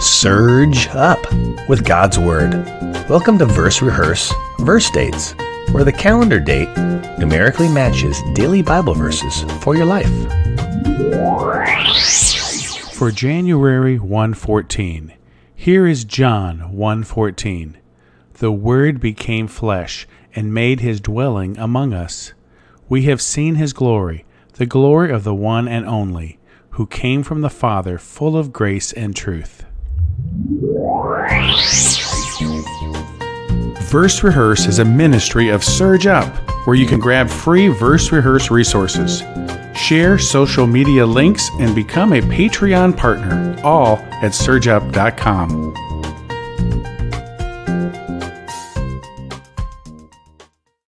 Surge up with God's Word. Welcome to Verse Rehearse Verse Dates, where the calendar date numerically matches daily Bible verses for your life. For January 114, here is John 114. The Word became flesh and made his dwelling among us. We have seen his glory, the glory of the one and only, who came from the Father, full of grace and truth. Verse Rehearse is a ministry of Surge Up, where you can grab free Verse Rehearse resources. Share social media links and become a Patreon partner, all at surgeup.com.